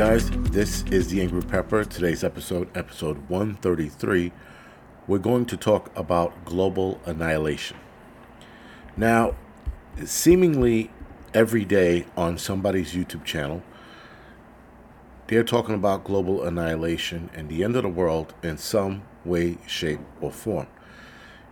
guys, this is the Angry Prepper. Today's episode, episode 133. We're going to talk about global annihilation. Now, seemingly every day on somebody's YouTube channel, they're talking about global annihilation and the end of the world in some way, shape, or form.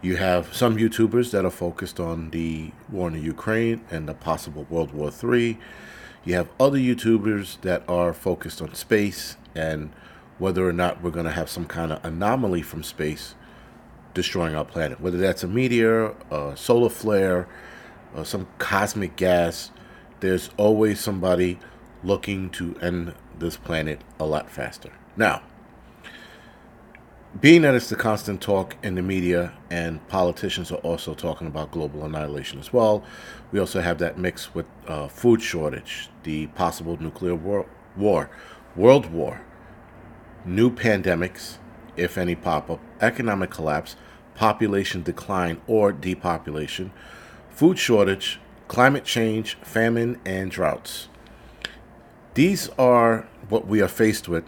You have some YouTubers that are focused on the war in Ukraine and the possible World War III. You have other YouTubers that are focused on space and whether or not we're going to have some kind of anomaly from space destroying our planet. Whether that's a meteor, a solar flare, or some cosmic gas, there's always somebody looking to end this planet a lot faster. Now, being that it's the constant talk in the media and politicians are also talking about global annihilation as well, we also have that mix with uh, food shortage, the possible nuclear war, war, world war, new pandemics, if any pop up, economic collapse, population decline or depopulation, food shortage, climate change, famine, and droughts. These are what we are faced with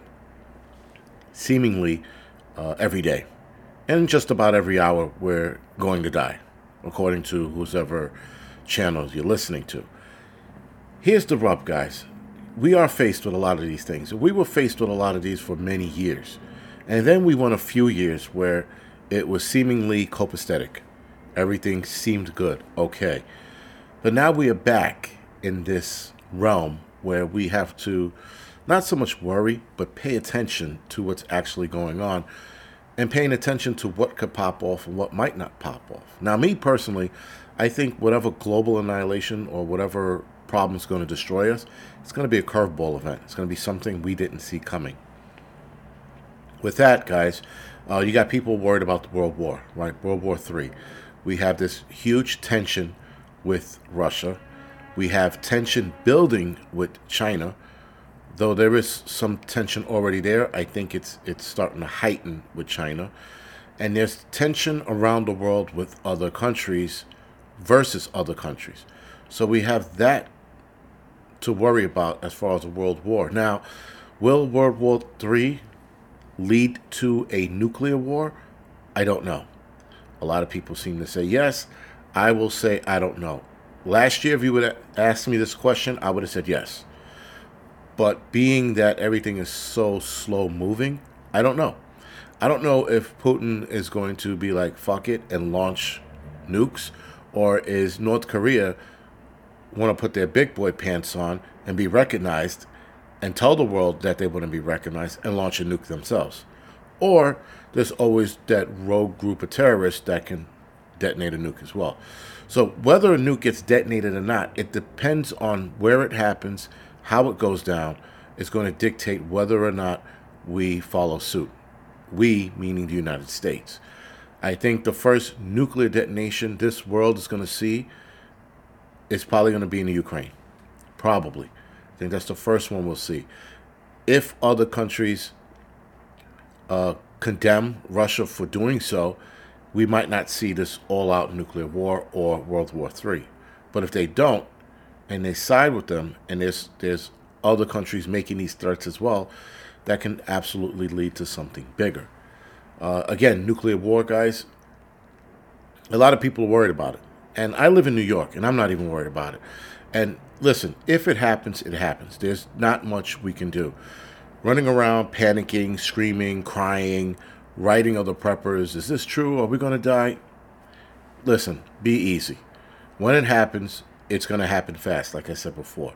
seemingly uh, every day. And just about every hour, we're going to die, according to whoever channels you're listening to. Here's the rub, guys. We are faced with a lot of these things. We were faced with a lot of these for many years. And then we went a few years where it was seemingly copacetic. Everything seemed good, okay. But now we are back in this realm where we have to not so much worry, but pay attention to what's actually going on and paying attention to what could pop off and what might not pop off. Now, me personally, I think whatever global annihilation or whatever problem is going to destroy us, it's going to be a curveball event. It's going to be something we didn't see coming. With that, guys, uh, you got people worried about the World War, right? World War III. We have this huge tension with Russia. We have tension building with China though there is some tension already there, I think it's it's starting to heighten with China, and there's tension around the world with other countries versus other countries. So we have that to worry about as far as a world war. Now, will World War III lead to a nuclear war? I don't know. A lot of people seem to say yes. I will say I don't know. Last year, if you would have asked me this question, I would have said yes. But being that everything is so slow moving, I don't know. I don't know if Putin is going to be like, fuck it, and launch nukes, or is North Korea want to put their big boy pants on and be recognized and tell the world that they want to be recognized and launch a nuke themselves. Or there's always that rogue group of terrorists that can detonate a nuke as well. So whether a nuke gets detonated or not, it depends on where it happens how it goes down is going to dictate whether or not we follow suit. We, meaning the United States. I think the first nuclear detonation this world is going to see is probably going to be in the Ukraine. Probably. I think that's the first one we'll see. If other countries uh, condemn Russia for doing so, we might not see this all out nuclear war or World War III. But if they don't, and they side with them, and there's there's other countries making these threats as well, that can absolutely lead to something bigger. Uh, again, nuclear war, guys. A lot of people are worried about it, and I live in New York, and I'm not even worried about it. And listen, if it happens, it happens. There's not much we can do. Running around, panicking, screaming, crying, writing other preppers. Is this true? Are we going to die? Listen, be easy. When it happens, it's going to happen fast, like I said before.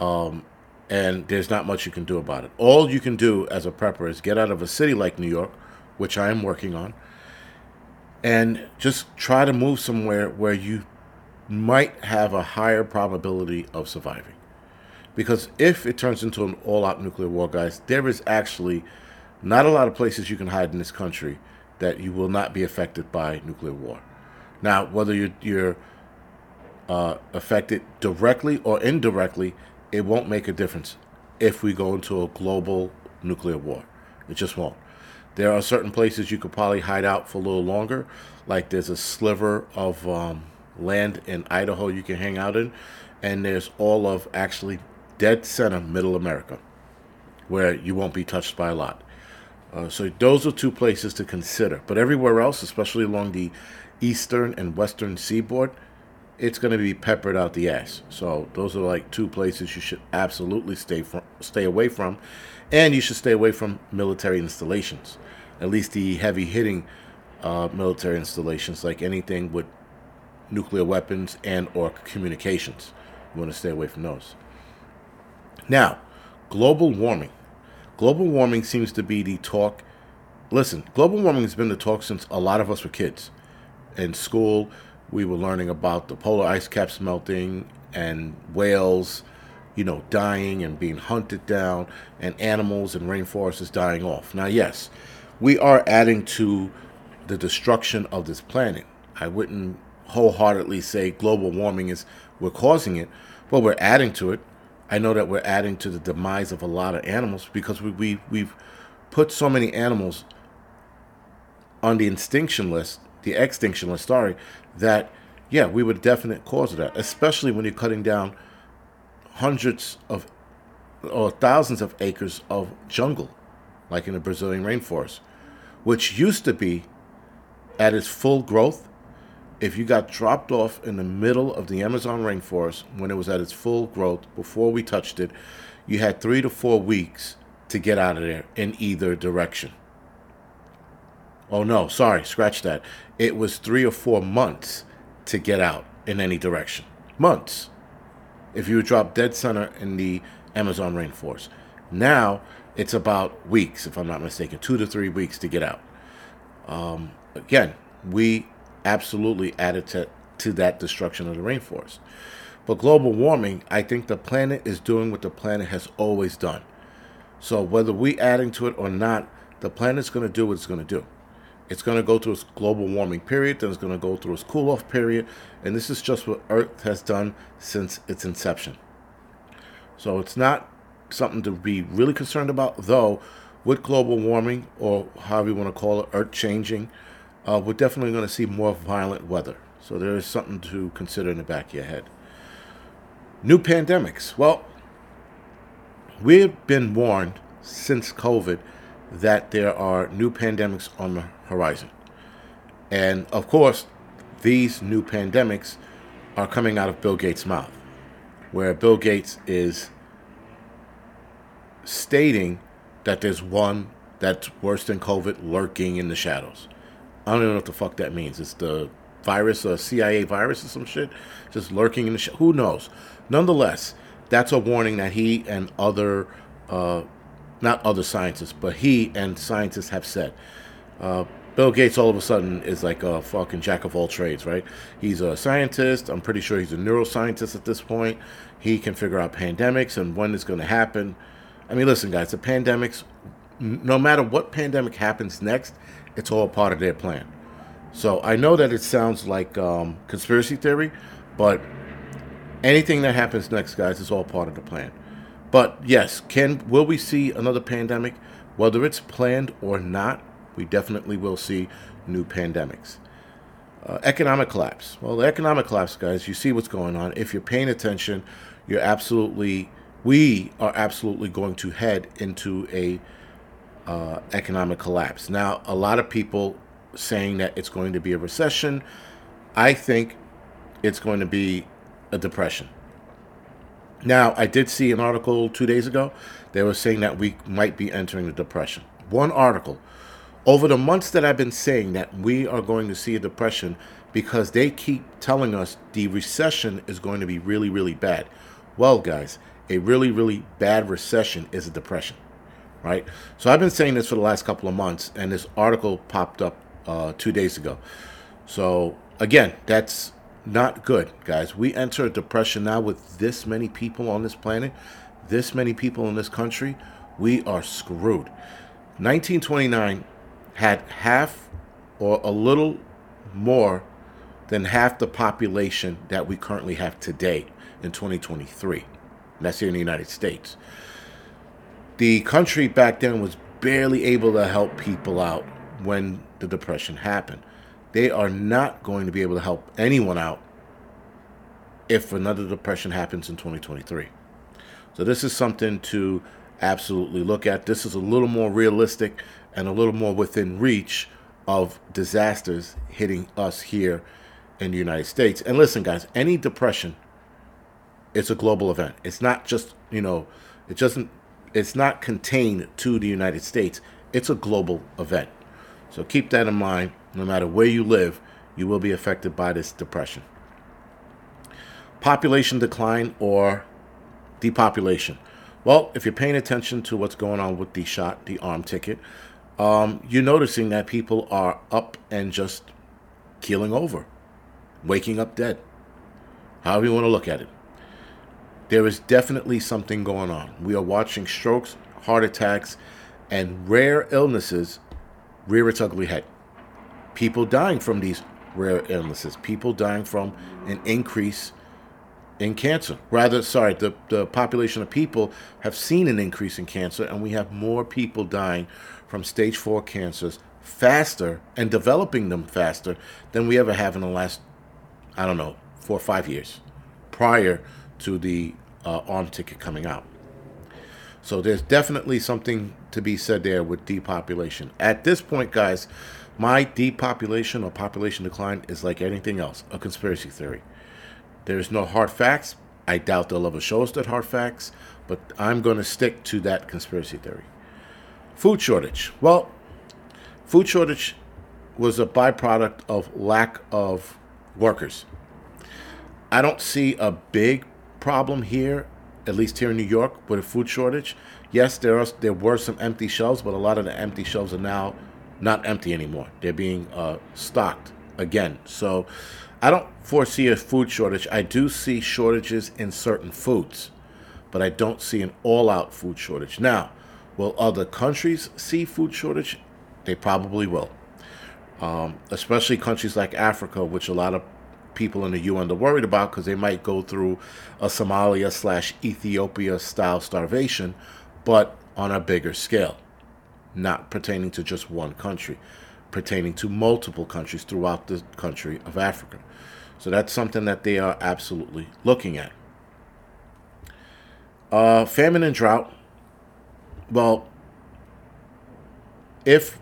Um, and there's not much you can do about it. All you can do as a prepper is get out of a city like New York, which I am working on, and just try to move somewhere where you might have a higher probability of surviving. Because if it turns into an all out nuclear war, guys, there is actually not a lot of places you can hide in this country that you will not be affected by nuclear war. Now, whether you're, you're uh, affected directly or indirectly, it won't make a difference if we go into a global nuclear war. It just won't. There are certain places you could probably hide out for a little longer, like there's a sliver of um, land in Idaho you can hang out in, and there's all of actually dead center middle America. where you won't be touched by a lot. Uh, so those are two places to consider. But everywhere else, especially along the eastern and western seaboard, it's going to be peppered out the ass. So those are like two places you should absolutely stay from, stay away from, and you should stay away from military installations, at least the heavy hitting uh, military installations, like anything with nuclear weapons and or communications. You want to stay away from those. Now, global warming. Global warming seems to be the talk. Listen, global warming has been the talk since a lot of us were kids. In school, we were learning about the polar ice caps melting and whales, you know, dying and being hunted down, and animals and rainforests dying off. Now, yes, we are adding to the destruction of this planet. I wouldn't wholeheartedly say global warming is we're causing it, but we're adding to it. I know that we're adding to the demise of a lot of animals because we, we we've put so many animals on the extinction list, the extinction list, sorry, that yeah, we were definite cause of that, especially when you're cutting down hundreds of or thousands of acres of jungle, like in the Brazilian rainforest, which used to be at its full growth if you got dropped off in the middle of the Amazon rainforest when it was at its full growth before we touched it, you had three to four weeks to get out of there in either direction. Oh no, sorry, scratch that. It was three or four months to get out in any direction. Months. If you were dropped dead center in the Amazon rainforest. Now it's about weeks, if I'm not mistaken, two to three weeks to get out. Um, again, we absolutely added to, to that destruction of the rainforest. But global warming, I think the planet is doing what the planet has always done. So whether we adding to it or not, the planet's going to do what it's going to do. It's going to go through its global warming period, then it's going to go through its cool off period, and this is just what Earth has done since its inception. So it's not something to be really concerned about, though, with global warming, or however you want to call it, Earth changing, uh, we're definitely going to see more violent weather. So there is something to consider in the back of your head. New pandemics. Well, we've been warned since COVID that there are new pandemics on the horizon. And of course, these new pandemics are coming out of Bill Gates' mouth, where Bill Gates is stating that there's one that's worse than COVID lurking in the shadows. I don't even know what the fuck that means. It's the virus, a CIA virus or some shit, just lurking in the sh- Who knows? Nonetheless, that's a warning that he and other, uh, not other scientists, but he and scientists have said. Uh, Bill Gates all of a sudden is like a fucking jack of all trades, right? He's a scientist. I'm pretty sure he's a neuroscientist at this point. He can figure out pandemics and when it's going to happen. I mean, listen, guys, the pandemics, no matter what pandemic happens next, it's all part of their plan. So I know that it sounds like um, conspiracy theory, but anything that happens next, guys, is all part of the plan. But yes, can will we see another pandemic? Whether it's planned or not, we definitely will see new pandemics. Uh, economic collapse. Well, the economic collapse, guys, you see what's going on. If you're paying attention, you're absolutely, we are absolutely going to head into a uh, economic collapse. Now, a lot of people saying that it's going to be a recession. I think it's going to be a depression. Now, I did see an article two days ago. They were saying that we might be entering a depression. One article. Over the months that I've been saying that we are going to see a depression because they keep telling us the recession is going to be really, really bad. Well, guys, a really, really bad recession is a depression right? So I've been saying this for the last couple of months, and this article popped up uh, two days ago. So again, that's not good, guys. We enter a depression now with this many people on this planet, this many people in this country. We are screwed. 1929 had half or a little more than half the population that we currently have today in 2023. And that's here in the United States the country back then was barely able to help people out when the depression happened. They are not going to be able to help anyone out if another depression happens in 2023. So this is something to absolutely look at. This is a little more realistic and a little more within reach of disasters hitting us here in the United States. And listen, guys, any depression, it's a global event. It's not just, you know, it doesn't, it's not contained to the United States. It's a global event. So keep that in mind. No matter where you live, you will be affected by this depression. Population decline or depopulation. Well, if you're paying attention to what's going on with the shot, the arm ticket, um, you're noticing that people are up and just keeling over, waking up dead. However you want to look at it. There is definitely something going on. We are watching strokes, heart attacks, and rare illnesses rear its ugly head. People dying from these rare illnesses, people dying from an increase in cancer. Rather, sorry, the, the population of people have seen an increase in cancer, and we have more people dying from stage four cancers faster and developing them faster than we ever have in the last, I don't know, four or five years prior to the uh, arm ticket coming out. So there's definitely something to be said there with depopulation. At this point, guys, my depopulation or population decline is like anything else, a conspiracy theory. There's no hard facts. I doubt they'll ever show us that hard facts, but I'm going to stick to that conspiracy theory. Food shortage. Well, food shortage was a byproduct of lack of workers. I don't see a big problem here, at least here in New York, with a food shortage. Yes, there are there were some empty shelves, but a lot of the empty shelves are now not empty anymore. They're being uh, stocked again. So I don't foresee a food shortage. I do see shortages in certain foods, but I don't see an all out food shortage. Now, will other countries see food shortage? They probably will. Um, especially countries like Africa, which a lot of people in the UN are worried about because they might go through a Somalia slash Ethiopia style starvation, but on a bigger scale, not pertaining to just one country, pertaining to multiple countries throughout the country of Africa. So that's something that they are absolutely looking at. Uh, famine and drought. Well, if,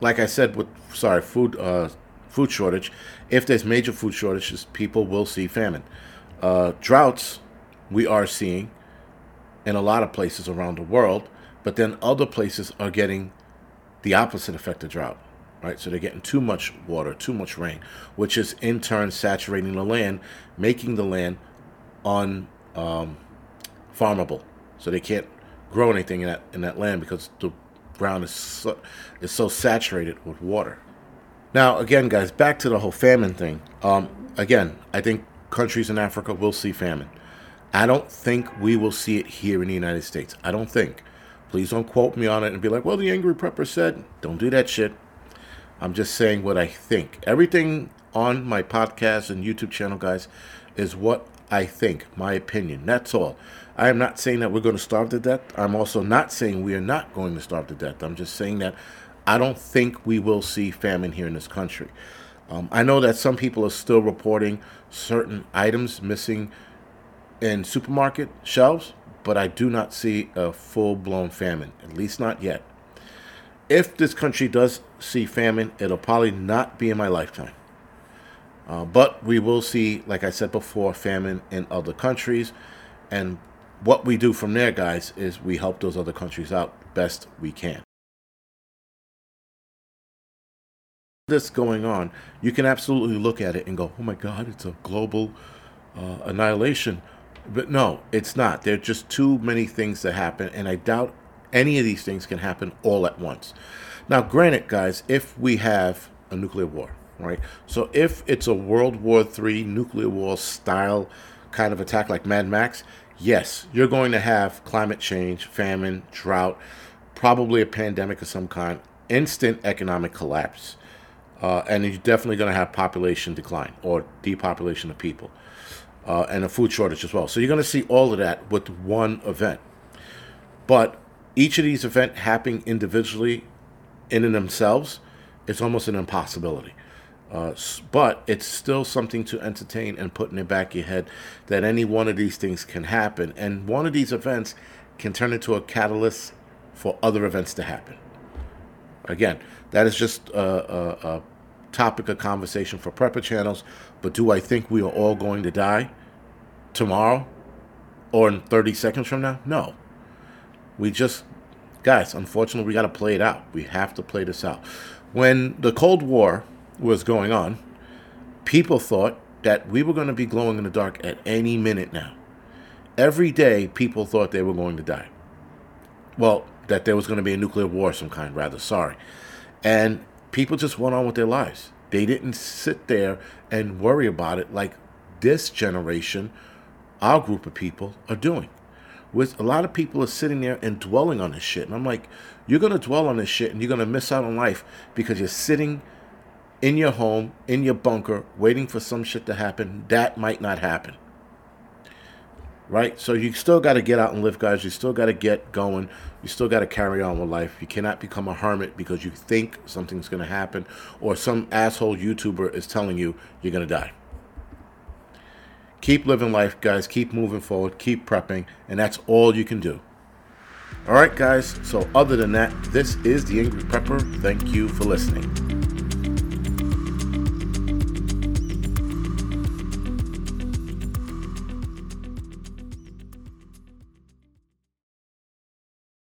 like I said, with sorry, food uh, food shortage, if there's major food shortages, people will see famine. Uh, droughts, we are seeing in a lot of places around the world, but then other places are getting the opposite effect of drought right? So they're getting too much water, too much rain, which is in turn saturating the land, making the land unfarmable. Um, so they can't grow anything in that in that land because the ground is so, is so saturated with water. Now, again, guys, back to the whole famine thing. Um, again, I think countries in Africa will see famine. I don't think we will see it here in the United States. I don't think. Please don't quote me on it and be like, well, the angry prepper said. Don't do that shit. I'm just saying what I think. Everything on my podcast and YouTube channel, guys, is what I think, my opinion. That's all. I am not saying that we're going to starve to death. I'm also not saying we are not going to starve to death. I'm just saying that I don't think we will see famine here in this country. Um, I know that some people are still reporting certain items missing in supermarket shelves, but I do not see a full blown famine, at least not yet if this country does see famine, it'll probably not be in my lifetime. Uh, but we will see, like I said before, famine in other countries. And what we do from there, guys, is we help those other countries out best we can. This going on, you can absolutely look at it and go, oh my God, it's a global uh, annihilation. But no, it's not. There are just too many things that happen, and I doubt any of these things can happen all at once. Now, granted, guys, if we have a nuclear war, right? So if it's a World War III nuclear war style kind of attack like Mad Max, yes, you're going to have climate change, famine, drought, probably a pandemic of some kind, instant economic collapse. Uh, and you're definitely going to have population decline or depopulation of people uh, and a food shortage as well. So you're going to see all of that with one event. But each of these events happening individually in and themselves it's almost an impossibility. Uh, but it's still something to entertain and put in the back of your head that any one of these things can happen. And one of these events can turn into a catalyst for other events to happen. Again, that is just a, a, a topic of conversation for prepper channels. But do I think we are all going to die tomorrow or in 30 seconds from now? No. We just, guys, unfortunately, we got to play it out. We have to play this out. When the Cold War was going on, people thought that we were going to be glowing in the dark at any minute now. Every day, people thought they were going to die. Well, that there was going to be a nuclear war of some kind, rather, sorry. And people just went on with their lives. They didn't sit there and worry about it like this generation, our group of people, are doing. With a lot of people are sitting there and dwelling on this shit. And I'm like, you're going to dwell on this shit and you're going to miss out on life because you're sitting in your home, in your bunker, waiting for some shit to happen. That might not happen right? So you still got to get out and live, guys. You still got to get going. You still got to carry on with life. You cannot become a hermit because you think something's going to happen or some asshole YouTuber is telling you you're going to die. Keep living life, guys. Keep moving forward. Keep prepping. And that's all you can do. All right, guys. So, other than that, this is the Angry Prepper. Thank you for listening.